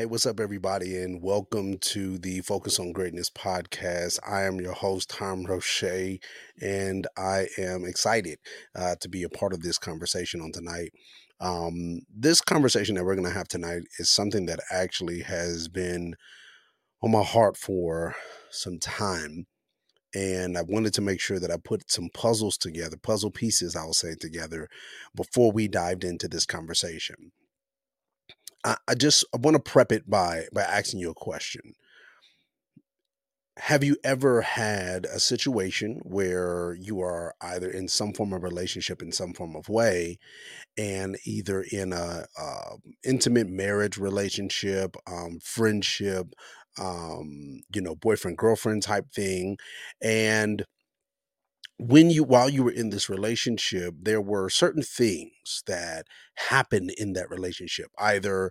Hey, what's up, everybody, and welcome to the Focus on Greatness podcast. I am your host, Tom Roche, and I am excited uh, to be a part of this conversation on tonight. Um, this conversation that we're going to have tonight is something that actually has been on my heart for some time. And I wanted to make sure that I put some puzzles together, puzzle pieces, I'll say, together before we dived into this conversation. I, I just I want to prep it by by asking you a question. Have you ever had a situation where you are either in some form of relationship in some form of way, and either in a, uh intimate marriage relationship, um, friendship, um, you know, boyfriend girlfriend type thing, and when you while you were in this relationship there were certain things that happened in that relationship. Either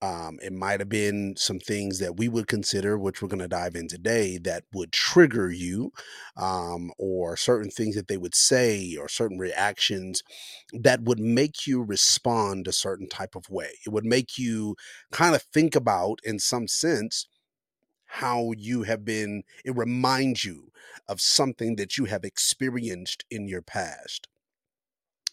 um, it might have been some things that we would consider which we're going to dive in today that would trigger you um, or certain things that they would say or certain reactions that would make you respond a certain type of way. It would make you kind of think about in some sense how you have been, it reminds you of something that you have experienced in your past.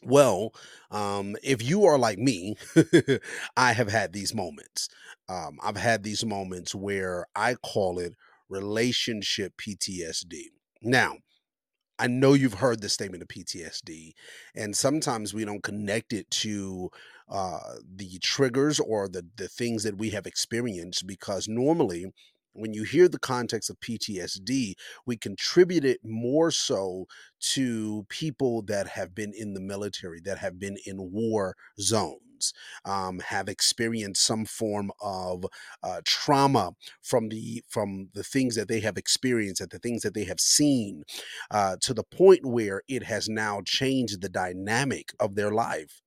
Well, um, if you are like me, I have had these moments. Um, I've had these moments where I call it relationship PTSD. Now, I know you've heard the statement of PTSD, and sometimes we don't connect it to uh, the triggers or the the things that we have experienced because normally when you hear the context of PTSD, we contribute it more so to people that have been in the military, that have been in war zones, um, have experienced some form of uh, trauma from the from the things that they have experienced, and the things that they have seen, uh, to the point where it has now changed the dynamic of their life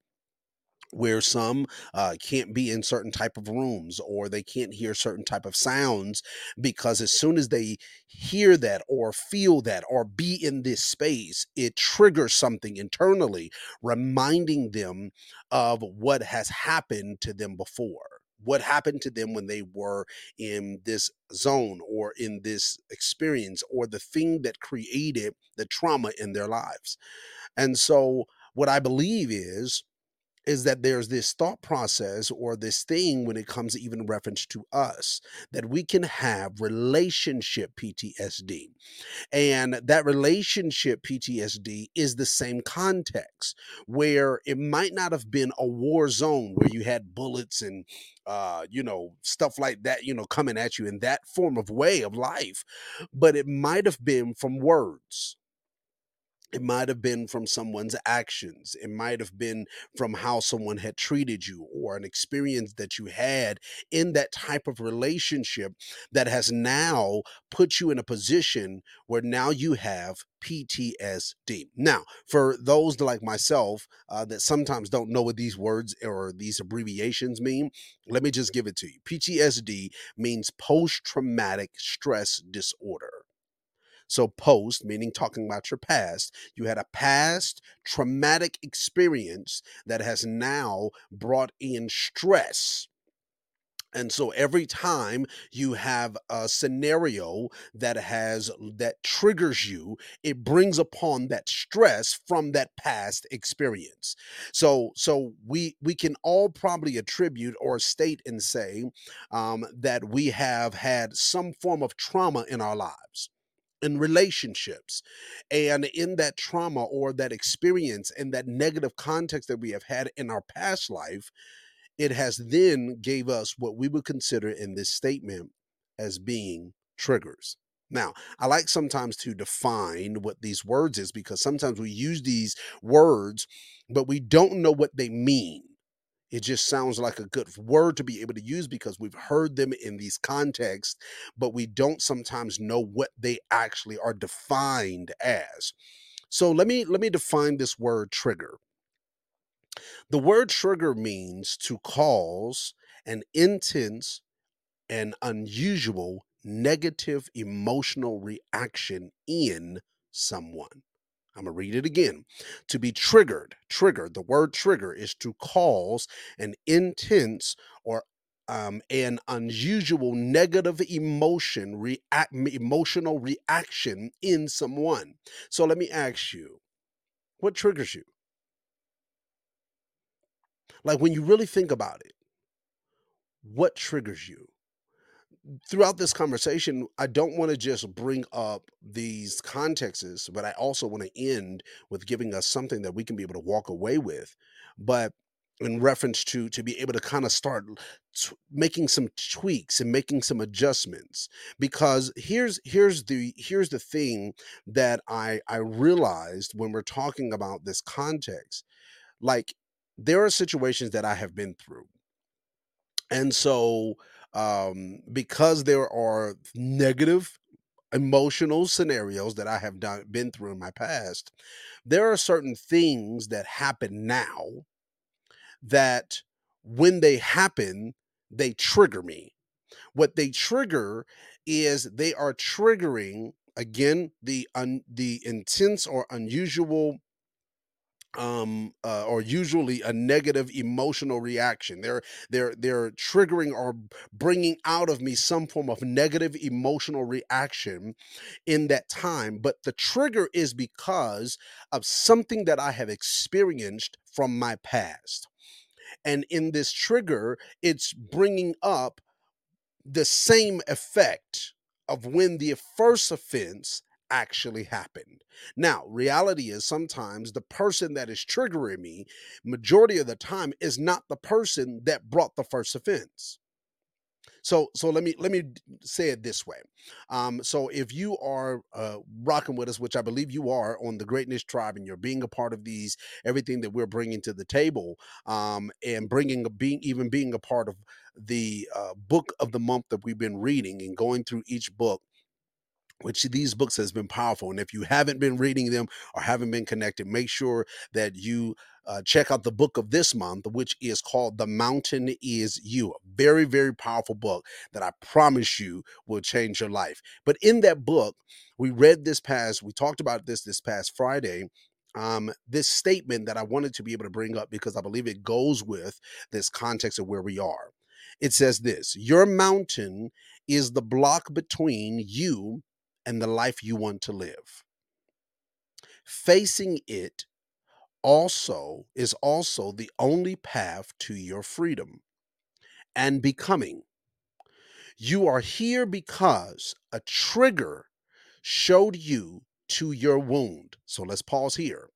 where some uh, can't be in certain type of rooms or they can't hear certain type of sounds because as soon as they hear that or feel that or be in this space it triggers something internally reminding them of what has happened to them before what happened to them when they were in this zone or in this experience or the thing that created the trauma in their lives. And so what i believe is is that there's this thought process or this thing when it comes to even reference to us that we can have relationship PTSD. And that relationship PTSD is the same context where it might not have been a war zone where you had bullets and uh, you know, stuff like that, you know, coming at you in that form of way of life, but it might have been from words it might have been from someone's actions. It might have been from how someone had treated you or an experience that you had in that type of relationship that has now put you in a position where now you have PTSD. Now, for those like myself uh, that sometimes don't know what these words or these abbreviations mean, let me just give it to you. PTSD means post traumatic stress disorder. So, post, meaning talking about your past, you had a past traumatic experience that has now brought in stress. And so every time you have a scenario that has that triggers you, it brings upon that stress from that past experience. So so we we can all probably attribute or state and say um, that we have had some form of trauma in our lives in relationships and in that trauma or that experience and that negative context that we have had in our past life it has then gave us what we would consider in this statement as being triggers. Now i like sometimes to define what these words is because sometimes we use these words but we don't know what they mean it just sounds like a good word to be able to use because we've heard them in these contexts, but we don't sometimes know what they actually are defined as. So let me let me define this word trigger. The word trigger means to cause an intense and unusual negative emotional reaction in someone. I'm going to read it again. To be triggered, trigger, the word trigger is to cause an intense or um, an unusual negative emotion, react, emotional reaction in someone. So let me ask you, what triggers you? Like when you really think about it, what triggers you? Throughout this conversation, I don't want to just bring up these contexts, but I also want to end with giving us something that we can be able to walk away with. But in reference to to be able to kind of start t- making some tweaks and making some adjustments. Because here's here's the here's the thing that i i realized when we're talking about this context. Like there are situations that i have been through. And so um, because there are negative emotional scenarios that I have done been through in my past, there are certain things that happen now that when they happen, they trigger me. What they trigger is they are triggering again the un, the intense or unusual um uh, or usually a negative emotional reaction. They're they're they're triggering or bringing out of me some form of negative emotional reaction in that time but the trigger is because of something that i have experienced from my past. And in this trigger it's bringing up the same effect of when the first offense actually happened. Now, reality is sometimes the person that is triggering me, majority of the time, is not the person that brought the first offense. So, so let me let me say it this way. Um, so, if you are uh, rocking with us, which I believe you are on the Greatness Tribe, and you're being a part of these everything that we're bringing to the table, um, and bringing a being even being a part of the uh, book of the month that we've been reading and going through each book which these books has been powerful and if you haven't been reading them or haven't been connected make sure that you uh, check out the book of this month which is called the mountain is you a very very powerful book that i promise you will change your life. But in that book we read this past we talked about this this past friday um, this statement that i wanted to be able to bring up because i believe it goes with this context of where we are. It says this your mountain is the block between you and the life you want to live. Facing it also is also the only path to your freedom and becoming. You are here because a trigger showed you to your wound. So let's pause here.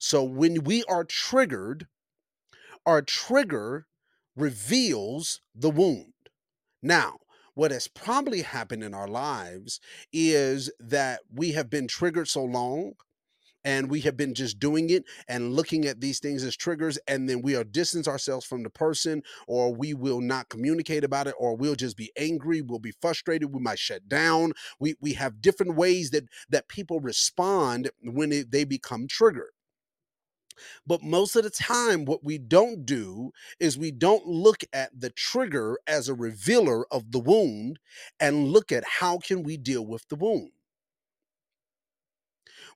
So when we are triggered, our trigger reveals the wound. Now, what has probably happened in our lives is that we have been triggered so long and we have been just doing it and looking at these things as triggers and then we are distance ourselves from the person or we will not communicate about it or we'll just be angry we'll be frustrated we might shut down. We we have different ways that that people respond when it, they become triggered but most of the time, what we don't do is we don't look at the trigger as a revealer of the wound and look at how can we deal with the wound.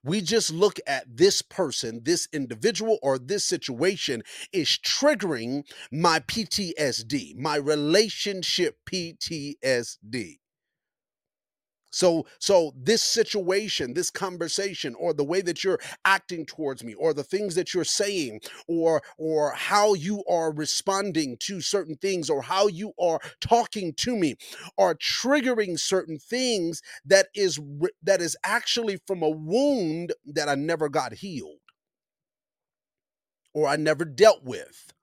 We just look at this person, this individual, or this situation is triggering my PTSD, my relationship PTSD. So so this situation, this conversation or the way that you're acting towards me or the things that you're saying or or how you are responding to certain things or how you are talking to me are triggering certain things that is that is actually from a wound that I never got healed or I never dealt with.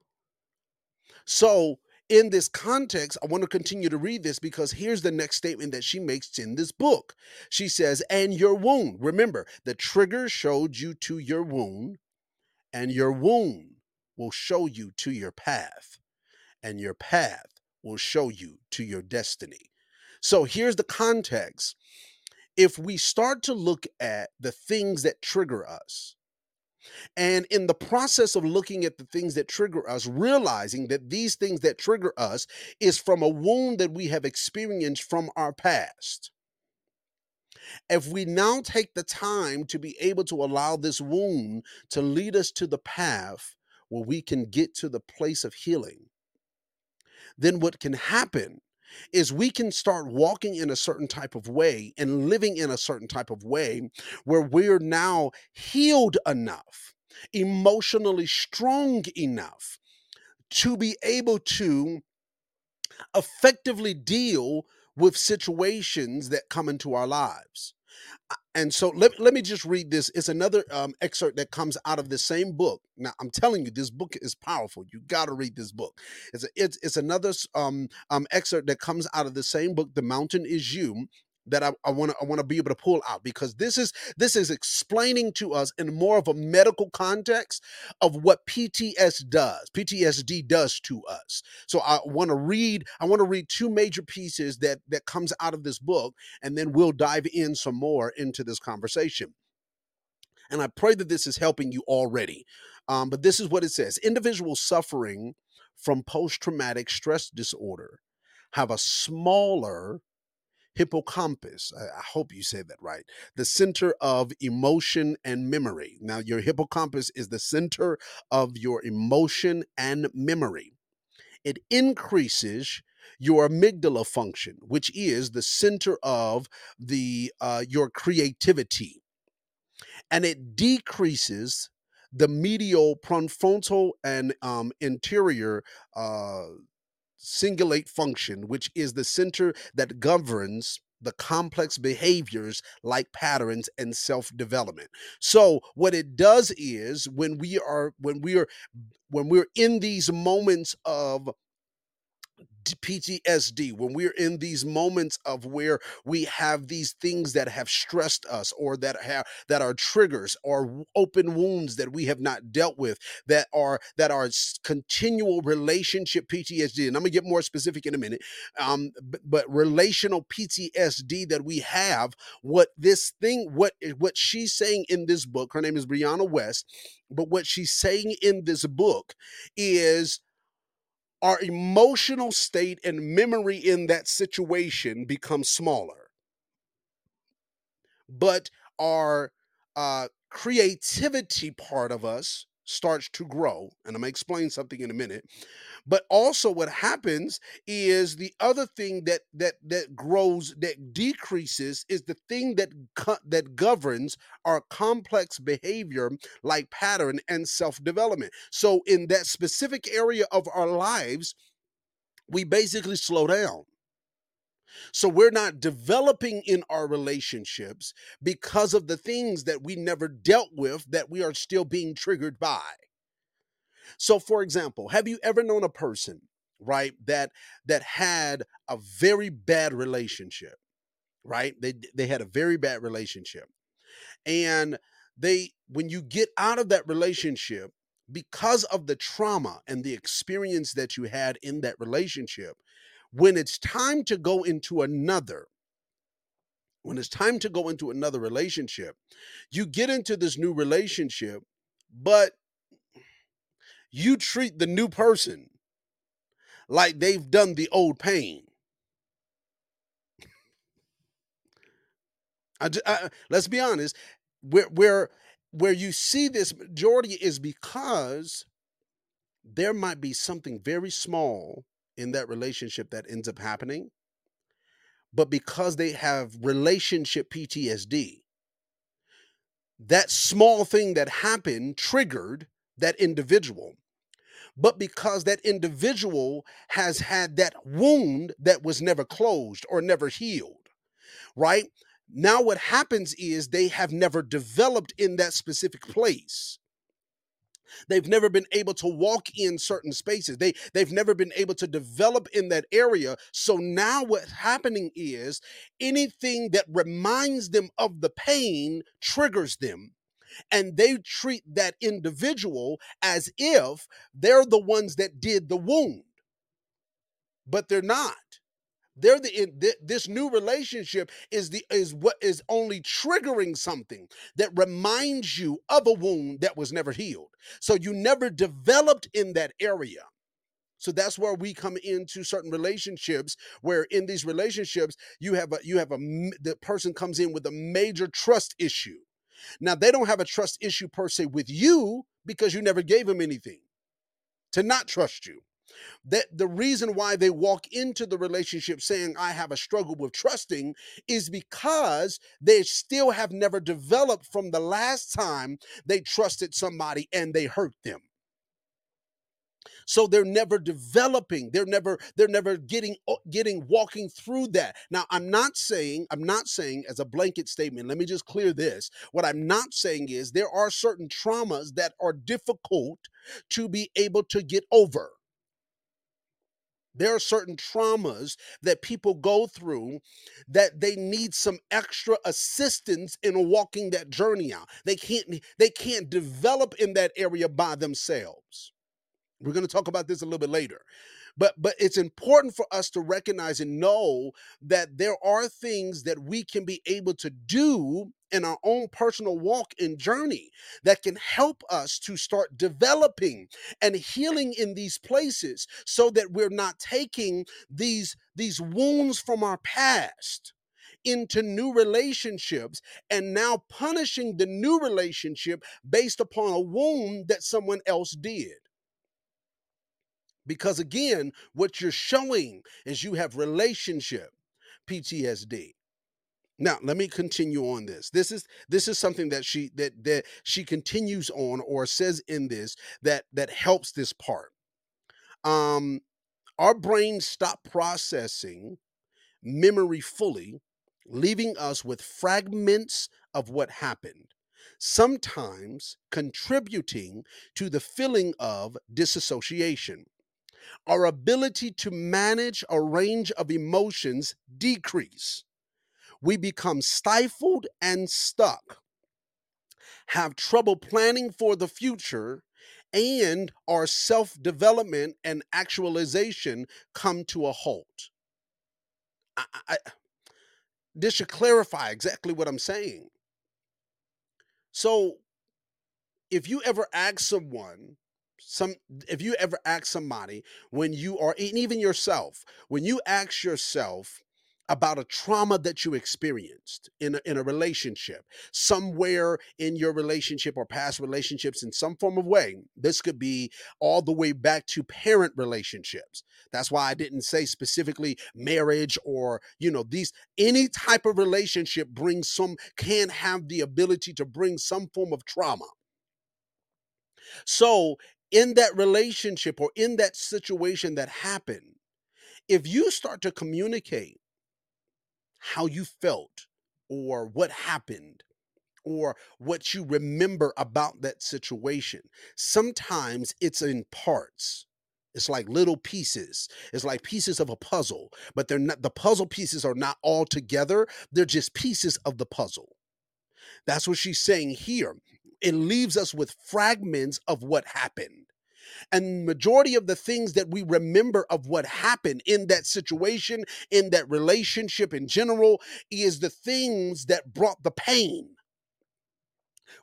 So in this context, I want to continue to read this because here's the next statement that she makes in this book. She says, and your wound. Remember, the trigger showed you to your wound, and your wound will show you to your path, and your path will show you to your destiny. So here's the context. If we start to look at the things that trigger us, and in the process of looking at the things that trigger us, realizing that these things that trigger us is from a wound that we have experienced from our past. If we now take the time to be able to allow this wound to lead us to the path where we can get to the place of healing, then what can happen is we can start walking in a certain type of way and living in a certain type of way where we're now healed enough, emotionally strong enough to be able to effectively deal with situations that come into our lives. And so let, let me just read this. It's another um, excerpt that comes out of the same book. Now, I'm telling you, this book is powerful. You got to read this book. It's, a, it's, it's another um, um, excerpt that comes out of the same book, The Mountain Is You. That I want to I want to be able to pull out because this is this is explaining to us in more of a medical context of what PTS does PTSD does to us so I want to read I want to read two major pieces that that comes out of this book and then we'll dive in some more into this conversation. And I pray that this is helping you already. Um, but this is what it says individuals suffering from post traumatic stress disorder have a smaller hippocampus. I, hope you say that right. The center of emotion and memory. Now, your hippocampus is the center of your emotion and memory it increases your amygdala function, which is the center of the uh, your creativity, and it decreases the medial prefrontal and um, anterior uh, cingulate function, which is the center that governs the complex behaviors like patterns and self-development. So what it does is when we are when we are when we're in these moments of PTSD, when we're in these moments of where we have these things that have stressed us or that have that are triggers or open wounds that we have not dealt with that are that are continual relationship PTSD and I'm to get more specific in a minute um but, but relational PTSD that we have what this thing what what she's saying in this book her name is Brianna Wiest but what she's saying in this book is our emotional state and memory in that situation becomes smaller, but our uh, creativity part of us starts to grow. And I'm gonna explain something in a minute. But also, what happens is the other thing that that that grows that decreases is the thing that that governs our complex behavior, like pattern and self development. So, in that specific area of our lives we basically slow down. So we're not developing in our relationships because of the things that we never dealt with that we are still being triggered by. So for example, have you ever known a person, right, that that had a very bad relationship, right? They they had a very bad relationship. And they when you get out of that relationship because of the trauma and the experience that you had in that relationship, when it's time to go into another when it's time to go into another relationship you get into this new relationship but you treat the new person like they've done the old pain. I, I- let's be honest where where where you see this majority is because there might be something very small in that relationship that ends up happening but because they have relationship PTSD that small thing that happened triggered that individual. But because that individual has had that wound that was never closed or never healed, right? Now, what happens is they have never developed in that specific place. They've never been able to walk in certain spaces. They they've never been able to develop in that area. So now what's happening is anything that reminds them of the pain triggers them and they treat that individual as if they're the ones that did the wound, but they're not. They're the this new relationship is the is what is only triggering something that reminds you of a wound that was never healed. So you never developed in that area. So that's where we come into certain relationships where in these relationships you have a you have a the person comes in with a major trust issue now, they don't have a trust issue per se with you because you never gave them anything to not trust you. That the reason why they walk into the relationship saying i have a struggle with trusting is because they still have never developed from the last time they trusted somebody and they hurt them. So they're never developing. They're never they're never getting uh, getting walking through that. Now i'm not saying i'm not saying as a blanket statement let me just clear this. What i'm not saying is there are certain traumas that are difficult to be able to get over there are certain traumas that people go through that they need some extra assistance in walking that journey out. They can't they can't develop in that area by themselves. We're going to talk about this a little bit later. But but it's important for us to recognize and know that there are things that we can be able to do in our own personal walk and journey that can help us to start developing and healing in these places so that we're not taking these these wounds from our past into new relationships and now punishing the new relationship based upon a wound that someone else did. Because again, what you're showing is you have relationship PTSD. Now, let me continue on this. This is this is something that she that that she continues on or says in this that that helps this part. Um our brains stop processing memory fully, leaving us with fragments of what happened, sometimes contributing to the feeling of disassociation our ability to manage a range of emotions decrease. We become stifled and stuck, have trouble planning for the future, and our self development and actualization come to a halt. I, I, this should clarify exactly what I'm saying. So, if you ever ask someone some if you ever ask somebody when you are and even yourself when you ask yourself about a trauma that you experienced in a, in a relationship somewhere in your relationship or past relationships in some form of way. This could be all the way back to parent relationships. That's why i didn't say specifically marriage or you know these any type of relationship brings some can have the ability to bring some form of trauma. So in that relationship or in that situation that happened, if you start to communicate how you felt or what happened or what you remember about that situation, sometimes it's in parts. It's like little pieces. It's like pieces of a puzzle, but they're not the puzzle pieces are not all together. They're just pieces of the puzzle. That's what she's saying here. It leaves us with fragments of what happened. And majority of the things that we remember of what happened in that situation, in that relationship in general, is the things that brought the pain.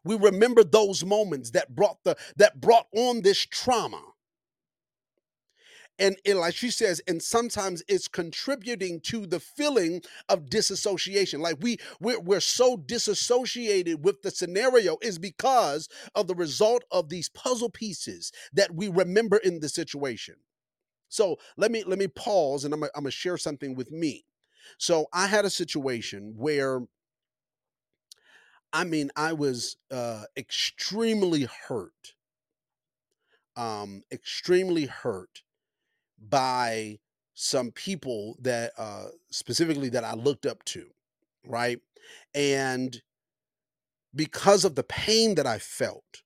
We remember those moments that brought the that brought on this trauma and, and like she says and sometimes it's contributing to the feeling of disassociation. Like we we're, we're so disassociated with the scenario is because of the result of these puzzle pieces that we remember in the situation. So let me let me pause and i'm, I'm gonna share something with me. So i had a situation where i mean i was uh extremely hurt. Um extremely hurt by some people that uh specifically that I looked up to, right? And because of the pain that I felt,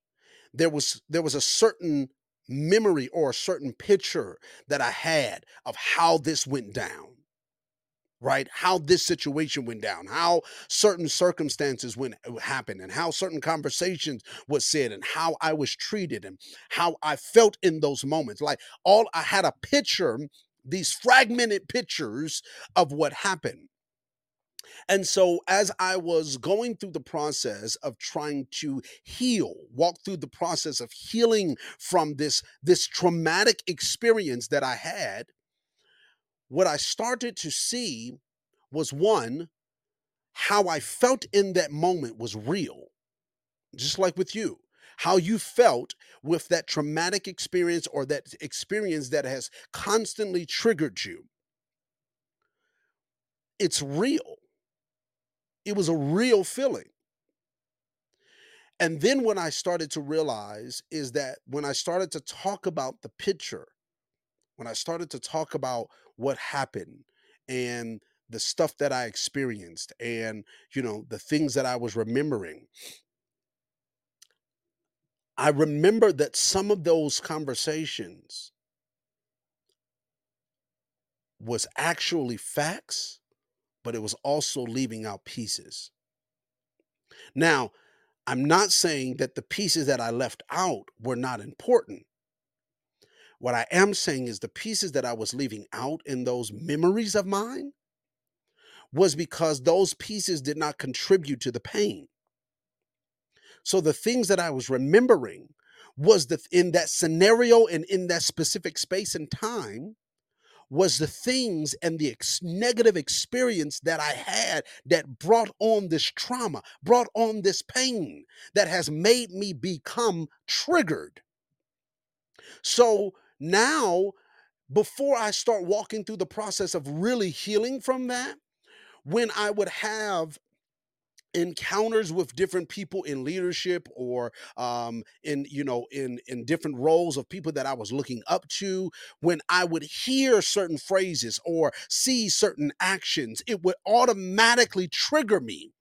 there was there was a certain memory or a certain picture that I had of how this went down right? How this situation went down, how certain circumstances went uh, happened, and how certain conversations was said, and how I was treated, and how I felt in those moments. Like all I had a picture, these fragmented pictures of what happened. And so, as I was going through the process of trying to heal, walk through the process of healing from this, this traumatic experience that I had, what I started to see was one, how I felt in that moment was real, just like with you. how you felt with that traumatic experience or that experience that has constantly triggered you. It's real. It was a real feeling. And then when I started to realize is that when I started to talk about the picture, when I started to talk about what happened and the stuff that I experienced and, you know, the things that I was remembering, I remember that some of those conversations was actually facts, but it was also leaving out pieces. Now, I'm not saying that the pieces that I left out were not important. What I am saying is the pieces that I was leaving out in those memories of mine was because those pieces did not contribute to the pain. So the things that I was remembering was the in that scenario and in that specific space and time was the things and the ex- negative experience that I had that brought on this trauma, brought on this pain that has made me become triggered. So now, before I start walking through the process of really healing from that, when I would have encounters with different people in leadership or um in you know in in different roles of people that I was looking up to when I would hear certain phrases or see certain actions it would automatically trigger me.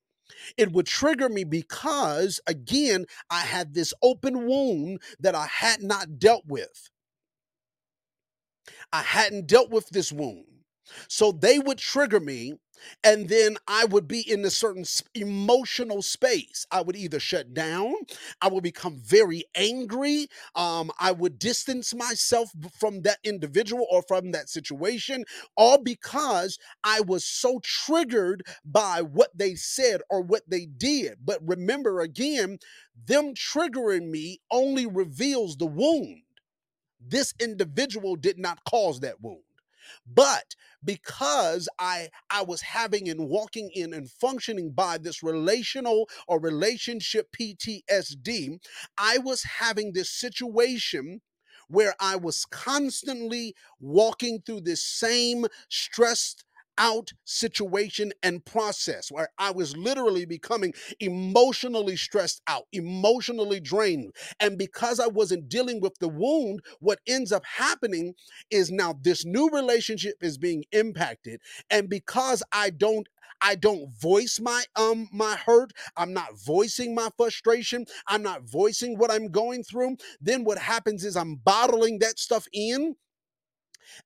It would trigger me because again I had this open wound that I had not dealt with I hadn't dealt with this wound so they would trigger me and then I would be in a certain emotional space. I would either shut down, I would become very angry, um, I would distance myself from that individual or from that situation, all because I was so triggered by what they said or what they did. But remember again, them triggering me only reveals the wound. This individual did not cause that wound. But because I I was having and walking in and functioning by this relational or relationship PTSD, I was having this situation where I was constantly walking through this same stressed out situation and process where I was literally becoming emotionally stressed out, emotionally drained. And because I wasn't dealing with the wound, what ends up happening is now this new relationship is being impacted. And because I don't I don't voice my um my hurt. I'm not voicing my frustration. I'm not voicing what I'm going through. Then what happens is I'm bottling that stuff in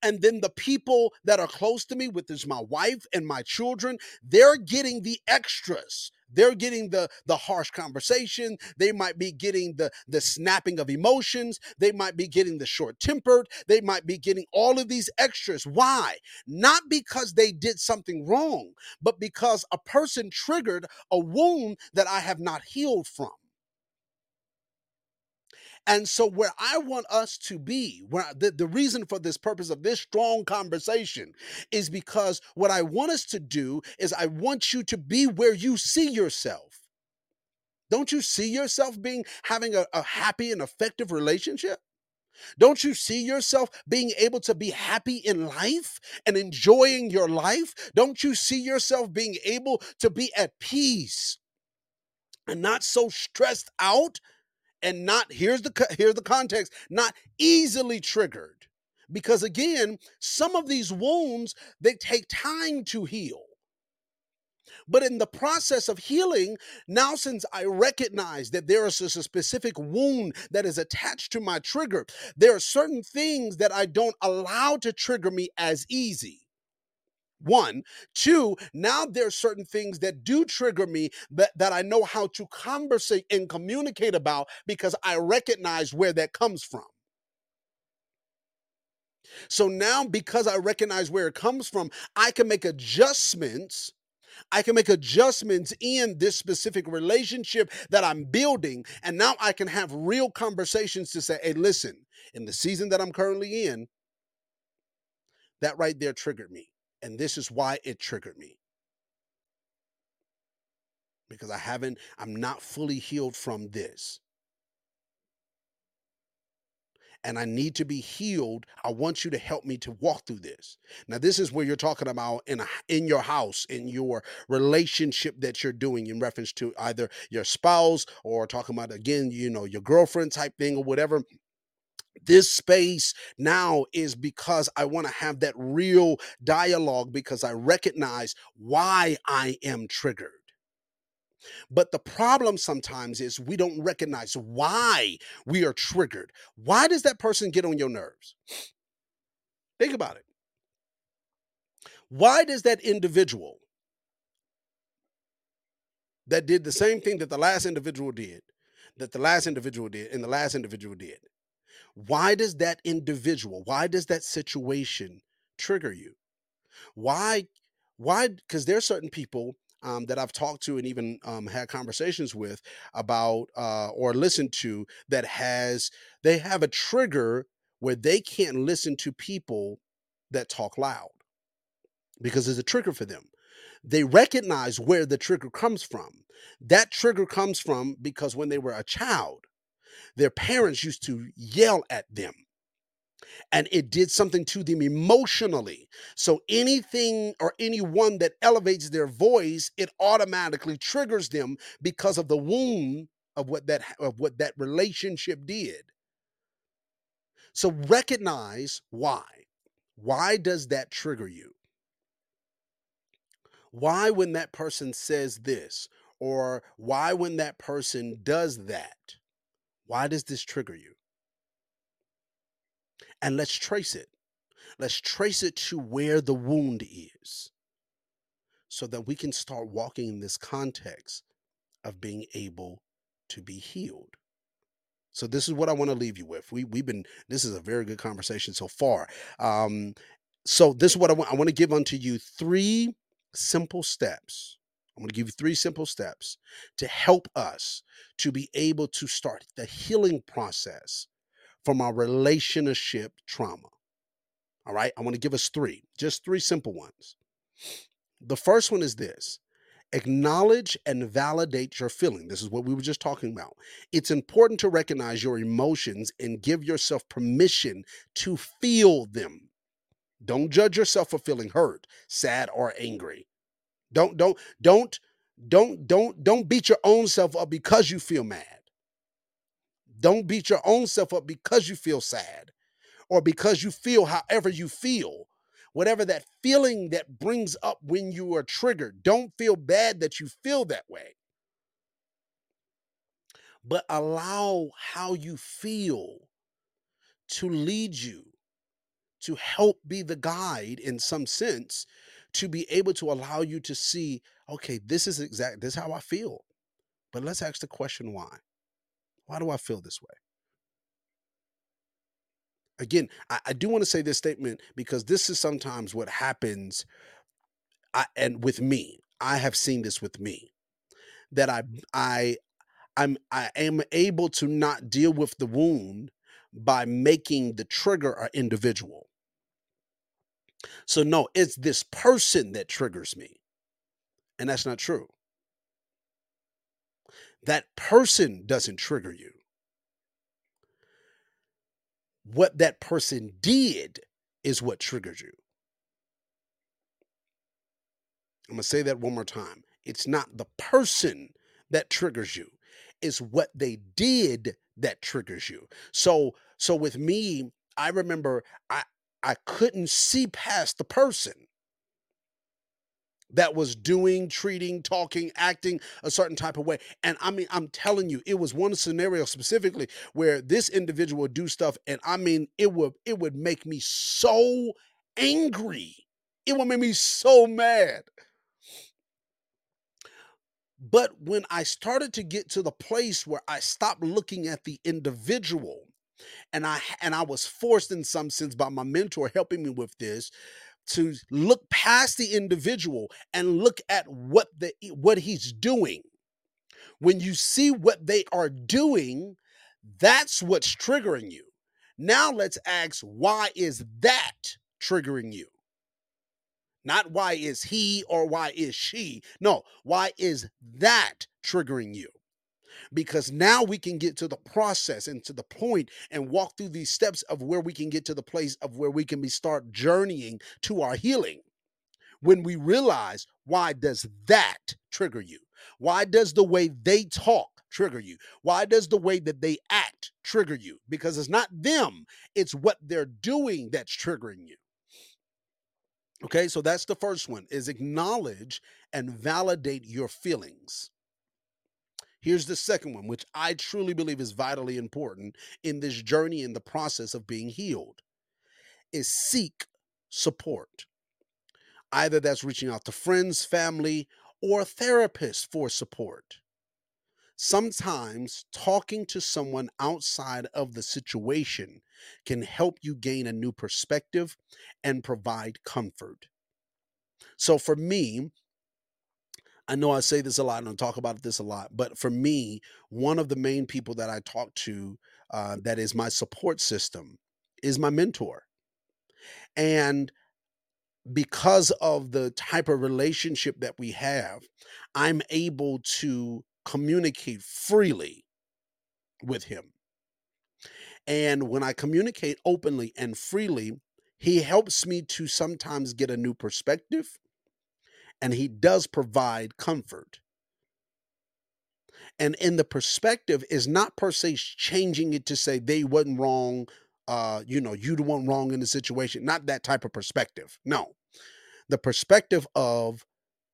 and then the people that are close to me, which is my wife and my children, they're getting the extras. They're getting the the harsh conversation. They might be getting the the snapping of emotions. They might be getting the short tempered. They might be getting all of these extras. Why? Not because they did something wrong, but because a person triggered a wound that I have not healed from. And so, where I want us to be, where the, the reason for this purpose of this strong conversation is because what I want us to do is I want you to be where you see yourself. Don't you see yourself being having a, a happy and effective relationship? Don't you see yourself being able to be happy in life and enjoying your life? Don't you see yourself being able to be at peace and not so stressed out and not here's the here's the context not easily triggered. Because again some of these wounds they take time to heal. But in the process of healing, now since I recognize that there is a specific wound that is attached to my trigger, there are certain things that I don't allow to trigger me as easy. One, two, now there's certain things that do trigger me that, that I know how to conversate and communicate about because I recognize where that comes from. So now, because I recognize where it comes from, I can make adjustments. I can make adjustments in this specific relationship that I'm building. And now I can have real conversations to say, hey, listen, in the season that I'm currently in, that right there triggered me. And this is why it triggered me. Because I haven't, I'm not fully healed from this. and I need to be healed. I want you to help me to walk through this. Now, this is where you're talking about in a, in your house, in your relationship that you're doing in reference to either your spouse or talking about again, you know, your girlfriend type thing or whatever this space now is because I want to have that real dialogue because I recognize why I am triggered. But the problem sometimes is we don't recognize why we are triggered. Why does that person get on your nerves? Think about it. Why does that individual that did the same thing that the last individual did, that the last individual did, and the last individual did, why does that individual, why does that situation trigger you? Why, why? Because there are certain people um, that I've talked to and even um, had conversations with about uh, or listened to that has they have a trigger where they can't listen to people that talk loud because it's a trigger for them. They recognize where the trigger comes from. That trigger comes from because when they were a child, their parents used to yell at them and it did something to them emotionally. So anything or anyone that elevates their voice, it automatically triggers them because of the wound of what that of what that relationship did. So recognize why. Why does that trigger you? Why when that person says this or why when that person does that? Why does this trigger you? And let's trace it. Let's trace it to where the wound is so that we can start walking in this context of being able to be healed. So this is what I want to leave you with. We we've been this is a very good conversation so far. Um, so this is what I want. I want to give unto you three simple steps I'm going to give you three simple steps to help us to be able to start the healing process from our relationship trauma. All right. I want to give us three, just three simple ones. The first one is this acknowledge and validate your feeling. This is what we were just talking about. It's important to recognize your emotions and give yourself permission to feel them. Don't judge yourself for feeling hurt, sad, or angry. Don't don't don't don't don't don't beat your own self up because you feel mad. Don't beat your own self up because you feel sad or because you feel however you feel. Whatever that feeling that brings up when you are triggered, don't feel bad that you feel that way. But allow how you feel to lead you, to help be the guide in some sense to be able to allow you to see, okay, this is exact, this is how I feel. But let's ask the question why? Why do I feel this way? Again, I, I do want to say this statement because this is sometimes what happens. I, and with me, I have seen this with me that I I I'm I am able to not deal with the wound by making the trigger an individual. So, no, it's this person that triggers me. And that's not true. That person doesn't trigger you. What that person did is what triggers you. I'm going to say that one more time. It's not the person that triggers you. It's what they did that triggers you. So so with me, I remember I I couldn't see past the person that was doing, treating, talking, acting a certain type of way. And I mean, I'm telling you, it was one scenario specifically where this individual would do stuff, and I mean, it would it would make me so angry. It would make me so mad. But when I started to get to the place where I stopped looking at the individual and I and I was forced in some sense by my mentor helping me with this to look past the individual and look at what the what he's doing. When you see what they are doing, that's what's triggering you. Now let's ask why is that triggering you? Not why is he or why is she? No, why is that triggering you? Because now we can get to the process and to the point and walk through these steps of where we can get to the place of where we can be start journeying to our healing. When we realize why does that trigger you? Why does the way they talk trigger you? Why does the way that they act trigger you? Because it's not them it's what they're doing that's triggering you. Okay so that's the first one is acknowledge and validate your feelings Here's the second one, which I truly believe is vitally important in this journey in the process of being healed, is seek support. Either that's reaching out to friends, family, or therapists for support. Sometimes talking to someone outside of the situation can help you gain a new perspective and provide comfort. So for me, I know I say this a lot and I talk about this a lot, but for me, one of the main people that I talk to uh, that is my support system is my mentor. And because of the type of relationship that we have, I'm able to communicate freely with him. And when I communicate openly and freely, he helps me to sometimes get a new perspective and he does provide comfort. And in the perspective is not per se changing it to say they wasn't wrong, uh, you know, you the one wrong in the situation. Not that type of perspective. No. The perspective of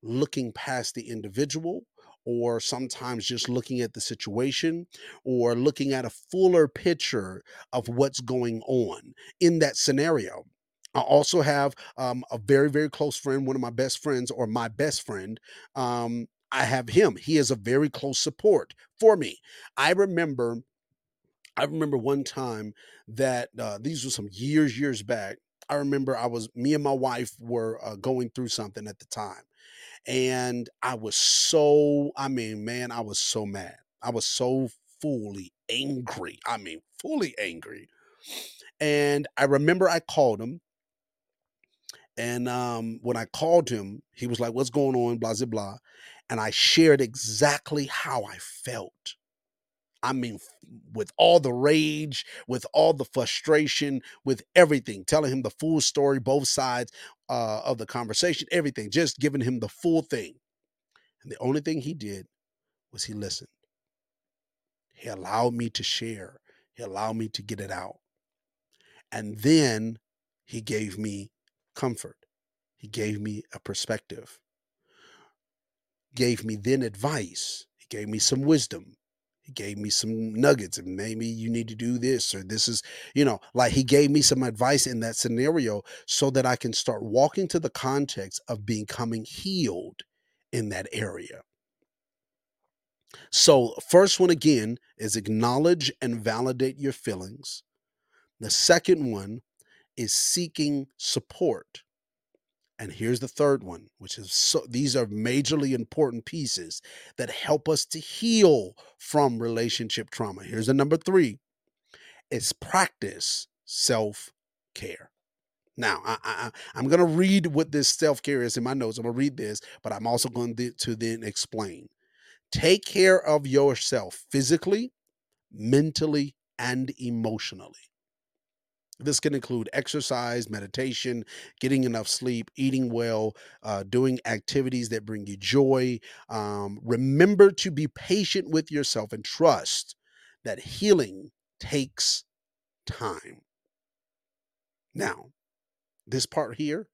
looking past the individual or sometimes just looking at the situation or looking at a fuller picture of what's going on in that scenario. I also have um, a very, very close friend, one of my best friends, or my best friend. Um, I have him. He is a very close support for me. I remember, I remember one time that uh, these were some years, years back. I remember I was, me and my wife were uh, going through something at the time. And I was so, I mean, man, I was so mad. I was so fully angry. I mean, fully angry. And I remember I called him and um, when I called him, he was like, What's going on? Blah, blah, blah. And I shared exactly how I felt. I mean, with all the rage, with all the frustration, with everything, telling him the full story, both sides uh, of the conversation, everything, just giving him the full thing. And the only thing he did was he listened. He allowed me to share, he allowed me to get it out. And then he gave me comfort. He gave me a perspective, gave me then advice. He gave me some wisdom. He gave me some nuggets and maybe you need to do this or this is, you know, like he gave me some advice in that scenario so that I can start walking to the context of becoming healed in that area. So, first one again is acknowledge and validate your feelings. The second one is seeking support. And here's the third one, which is so these are majorly important pieces that help us to heal from relationship trauma. Here's the number three it's practice self care. Now, I, am going to read what this self care is in my notes. I'm going to read this, but I'm also going to then explain. Take care of yourself physically, mentally, and emotionally. This can include exercise, meditation, getting enough sleep, eating well, uh, doing activities that bring you joy. Um, remember to be patient with yourself and trust that healing takes time. Now, this part here,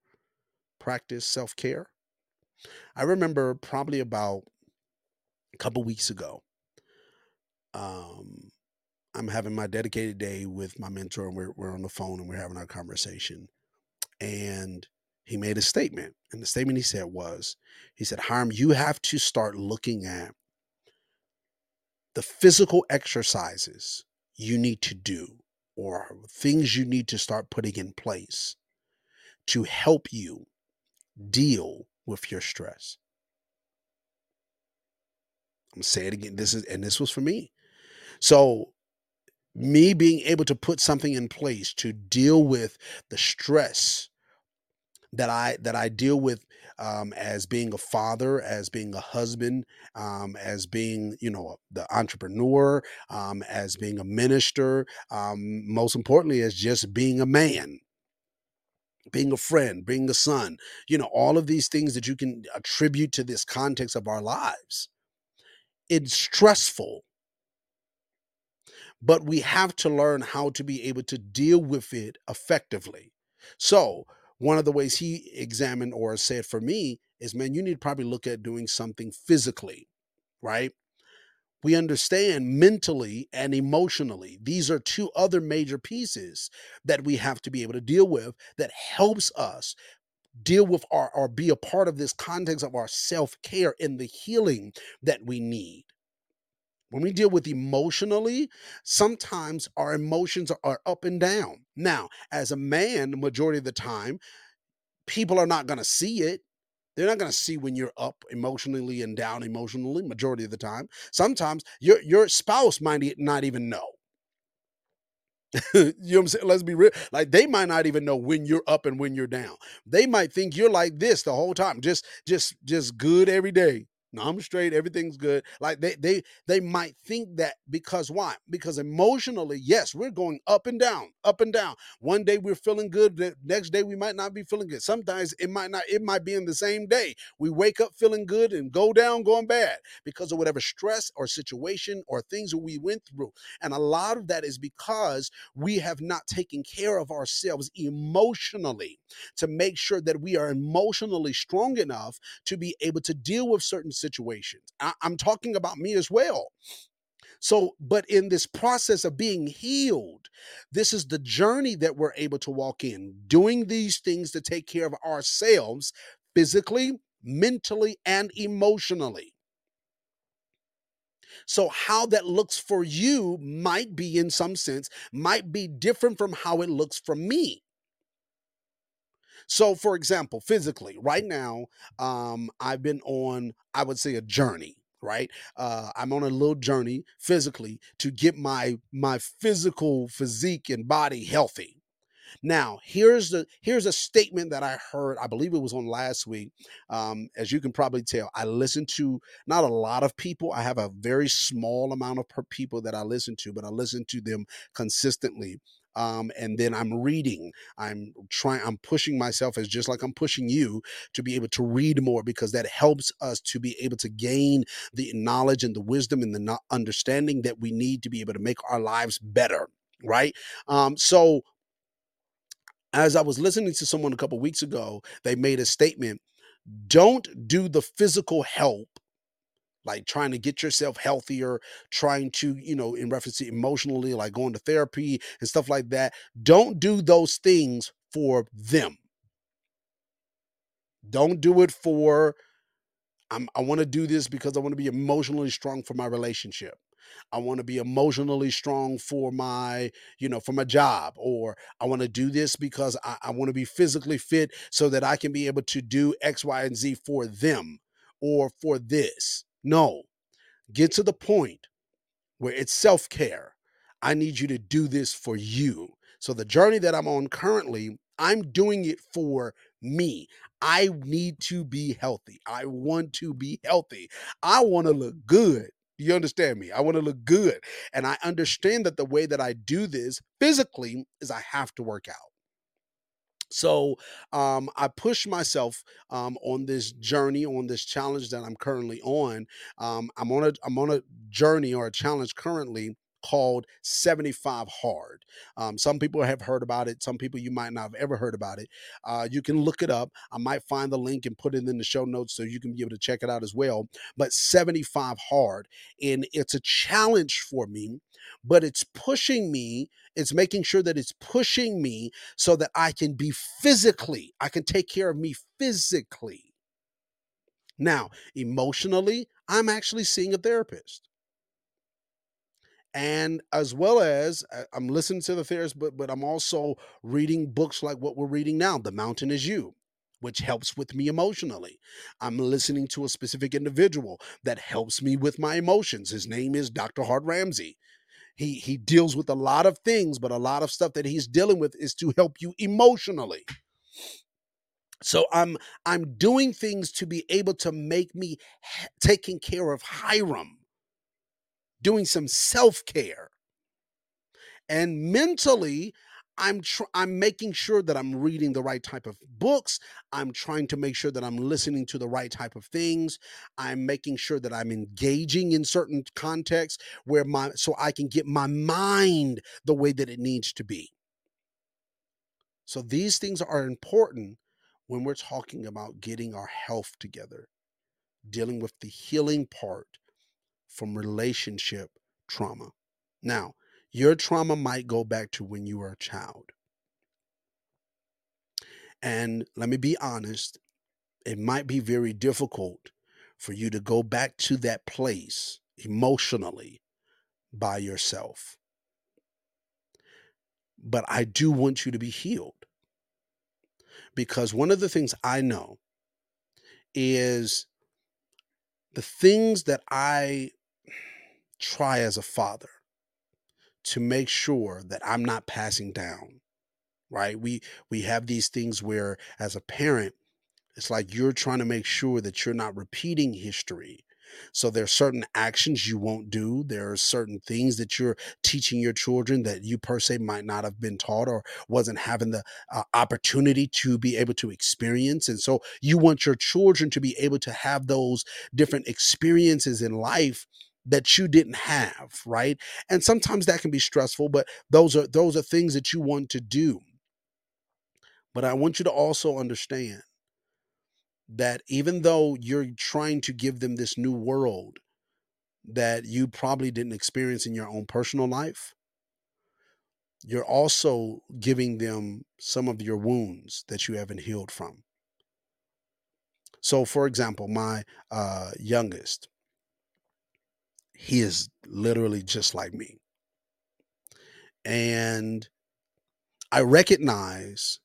practice self care. I remember probably about a couple weeks ago. Um, I'm having my dedicated day with my mentor, and we're we're on the phone and we're having our conversation. And he made a statement, and the statement he said was, he said, "Harm, you have to start looking at the physical exercises you need to do, or things you need to start putting in place to help you deal with your stress." I'm gonna say it again. This is and this was for me. So me being able to put something in place to deal with the stress that I that I deal with um, as being a father, as being a husband, um, as being, you know, the entrepreneur, um, as being a minister, um, most importantly, as just being a man being a friend, being a son, you know, all of these things that you can attribute to this context of our lives. It's stressful, but we have to learn how to be able to deal with it effectively. So, one of the ways he examined or said for me is, man, you need to probably look at doing something physically, right? we understand mentally and emotionally. These are two other major pieces that we have to be able to deal with that helps us deal with our or be a part of this context of our self-care and the healing that we need. When we deal with emotionally, sometimes our emotions are, up and down. Now, as a man, the majority of the time, people are not going to see it they're not going to see when you're up emotionally and down emotionally majority of the time. Sometimes your your spouse might not even know. you know what I'm saying? Let's be real. Like they might not even know when you're up and when you're down. They might think you're like this the whole time, just just just good every day. No, I'm straight. Everything's good. Like they they they might think that because why? Because emotionally, yes, we're going up and down, up and down. One day we're feeling good. The next day we might not be feeling good. Sometimes it might not. It might be in the same day. We wake up feeling good and go down going bad because of whatever stress or situation or things that we went through. And a lot of that is because we have not taken care of ourselves emotionally to make sure that we are emotionally strong enough to be able to deal with certain situations. I, I'm talking about me as well. So, but in this process of being healed, this is the journey that we're able to walk in, doing these things to take care of ourselves physically, mentally, and emotionally. So, how that looks for you might be, in some sense, might be different from how it looks for me. So, for example, physically, right now, um, I've been on, I would say, a journey. Right, uh, I'm on a little journey physically to get my my physical physique and body healthy. Now, here's the here's a statement that I heard. I believe it was on last week. Um, as you can probably tell, I listen to not a lot of people. I have a very small amount of people that I listen to, but I listen to them consistently um, and then I'm reading. I'm trying. I'm pushing myself as just like I'm pushing you to be able to read more because that helps us to be able to gain the knowledge and the wisdom and the understanding that we need to be able to make our lives better. Right. Um, so as I was listening to someone a couple weeks ago, they made a statement. Don't do the physical help like trying to get yourself healthier, trying to, you know, in reference to emotionally, like going to therapy and stuff like that. Don't do those things for them. Don't do it for, I'm, I want to do this because I want to be emotionally strong for my relationship. I want to be emotionally strong for my, you know, for my job, or I want to do this because I, I want to be physically fit so that I can be able to do X, Y, and Z for them or for this. No, get to the point where it's self care. I need you to do this for you. So, the journey that I'm on currently, I'm doing it for me. I need to be healthy. I want to be healthy. I want to look good. You understand me? I want to look good. And I understand that the way that I do this physically is I have to work out. So um, I push myself um, on this journey, on this challenge that I'm currently on. Um, I'm on a I'm on a journey or a challenge currently called 75 Hard. Um, some people have heard about it. Some people you might not have ever heard about it. Uh, you can look it up. I might find the link and put it in the show notes so you can be able to check it out as well. But 75 Hard, and it's a challenge for me, but it's pushing me it's making sure that it's pushing me so that I can be physically, I can take care of me physically. Now, emotionally, I'm actually seeing a therapist. And as well as uh, I'm listening to the therapist, but, but I'm also reading books like what we're reading now, The Mountain is You which helps with me emotionally. I'm listening to a specific individual that helps me with my emotions. His name is Dr. Hart Ramsey he he deals with a lot of things but a lot of stuff that he's dealing with is to help you emotionally So I'm I'm doing things to be able to make me h- taking care of Hiram, doing some self-care. And mentally, I'm tr- I'm making sure that I'm reading the right type of books. I'm trying to make sure that I'm listening to the right type of things. I'm making sure that I'm engaging in certain contexts where my so I can get my mind the way that it needs to be. So these things are important when we're talking about getting our health together, dealing with the healing part from relationship trauma. Now, your trauma might go back to when you were a child. And let me be honest, it might be very difficult for you to go back to that place emotionally by yourself. But I do want you to be healed. Because one of the things I know is the things that I try as a father to make sure that I'm not passing down. Right? We we have these things where as a parent it's like you're trying to make sure that you're not repeating history. So there are certain actions you won't do. There are certain things that you're teaching your children that you per se might not have been taught or wasn't having the uh, opportunity to be able to experience. And so you want your children to be able to have those different experiences in life that you didn't have, right? And sometimes that can be stressful, but those are those are things that you want to do. But I want you to also understand that even though you're trying to give them this new world that you probably didn't experience in your own personal life, you're also giving them some of your wounds that you haven't healed from. So, for example, my uh, youngest, he is literally just like me. And I recognize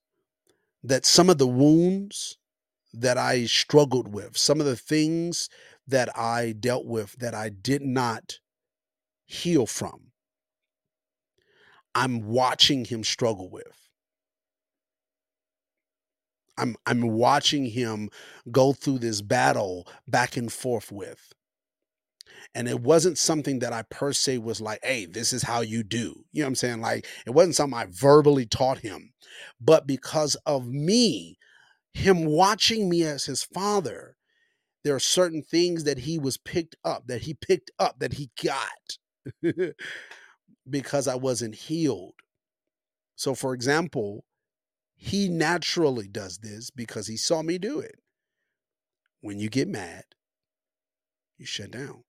that some of the wounds that I struggled with, some of the things that I dealt with that I did not heal from, I'm watching him struggle with. I'm I'm watching him go through this battle back and forth with. And it wasn't something that I per se was like, hey, this is how you do. You know what I'm saying? Like it wasn't something I verbally taught him. But because of me him watching me as his father, there are certain things that he was picked up, that he picked up, that he got because I wasn't healed. So, for example, he naturally does this because he saw me do it. When you get mad, you shut down.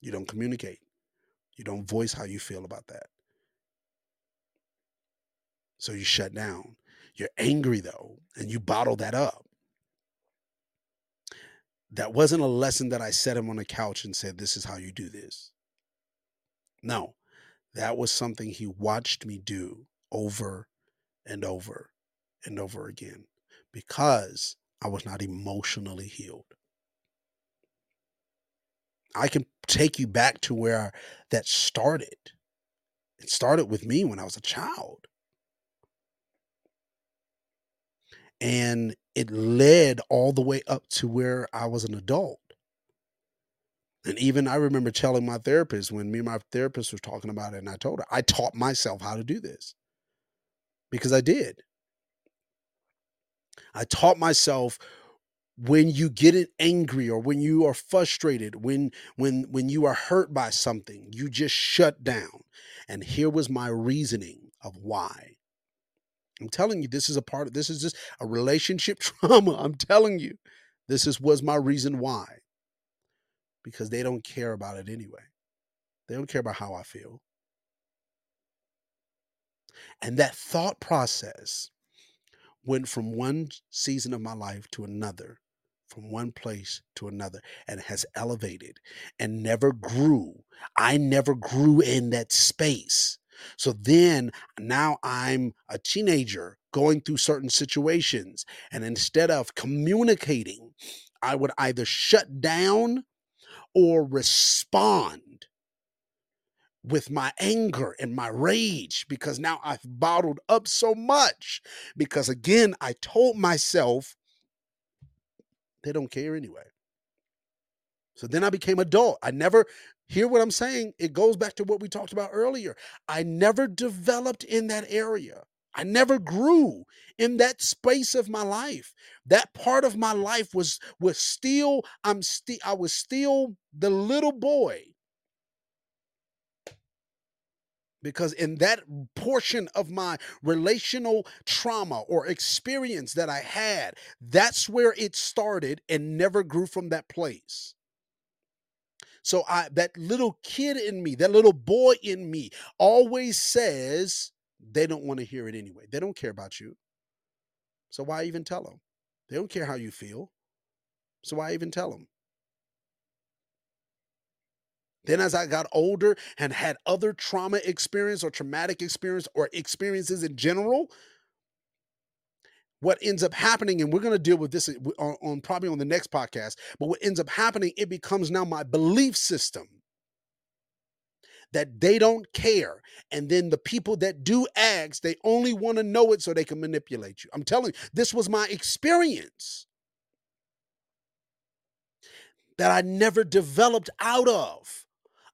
You don't communicate. You don't voice how you feel about that. So you shut down. You're angry though, and you bottle that up. That wasn't a lesson that I set him on the couch and said, This is how you do this. No, that was something he watched me do over and over and over again because I was not emotionally healed. I can take you back to where that started. It started with me when I was a child. And it led all the way up to where I was an adult. And even I remember telling my therapist when me and my therapist was talking about it, and I told her, I taught myself how to do this because I did. I taught myself when you get angry or when you are frustrated when when when you are hurt by something you just shut down and here was my reasoning of why I'm telling you, this is a part of this is just a relationship trauma. I'm telling you, this is was my reason why. Because they don't care about it anyway. They don't care about how I feel. And that thought process went from one season of my life to another, from one place to another, and has elevated and never grew. I never grew in that space. So then now I'm a teenager going through certain situations. And instead of communicating, I would either shut down or respond with my anger and my rage because now I've bottled up so much. Because again, I told myself they don't care anyway. So then I became adult. I never hear what I'm saying. It goes back to what we talked about earlier. I never developed in that area. I never grew in that space of my life. That part of my life was was still I'm still I was still the little boy. Because in that portion of my relational trauma or experience that I had, that's where it started and never grew from that place. So I that little kid in me, that little boy in me always says they don't want to hear it anyway. They don't care about you. So why even tell them? They don't care how you feel. So why even tell them? Then, as I got older and had other trauma experience or traumatic experience or experiences in general, what ends up happening, and we're going to deal with this uh, on, on, probably on the next podcast, but what ends up happening, it becomes now my belief system that they don't care. And then the people that do ask, they only want to know it so they can manipulate you. I'm telling you, this was my experience that I never developed out of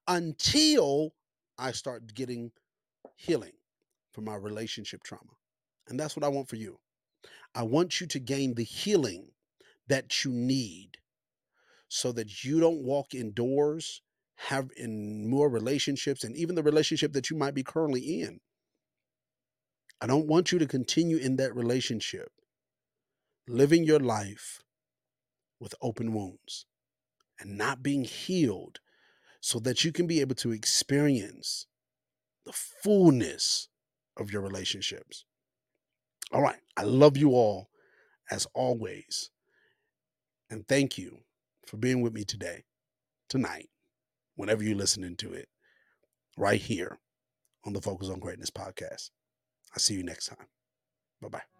until I start getting healing from my relationship trauma. And that's what I want for you. I want you to gain the healing that you need so that you don't walk indoors, have in more relationships, and even the relationship that you might be currently in. I don't want you to continue in that relationship, living your life with open wounds and not being healed so that you can be able to experience the fullness of your relationships. All right. I love you all as always. And thank you for being with me today, tonight, whenever you're listening to it, right here on the Focus on Greatness podcast. I'll see you next time. Bye bye.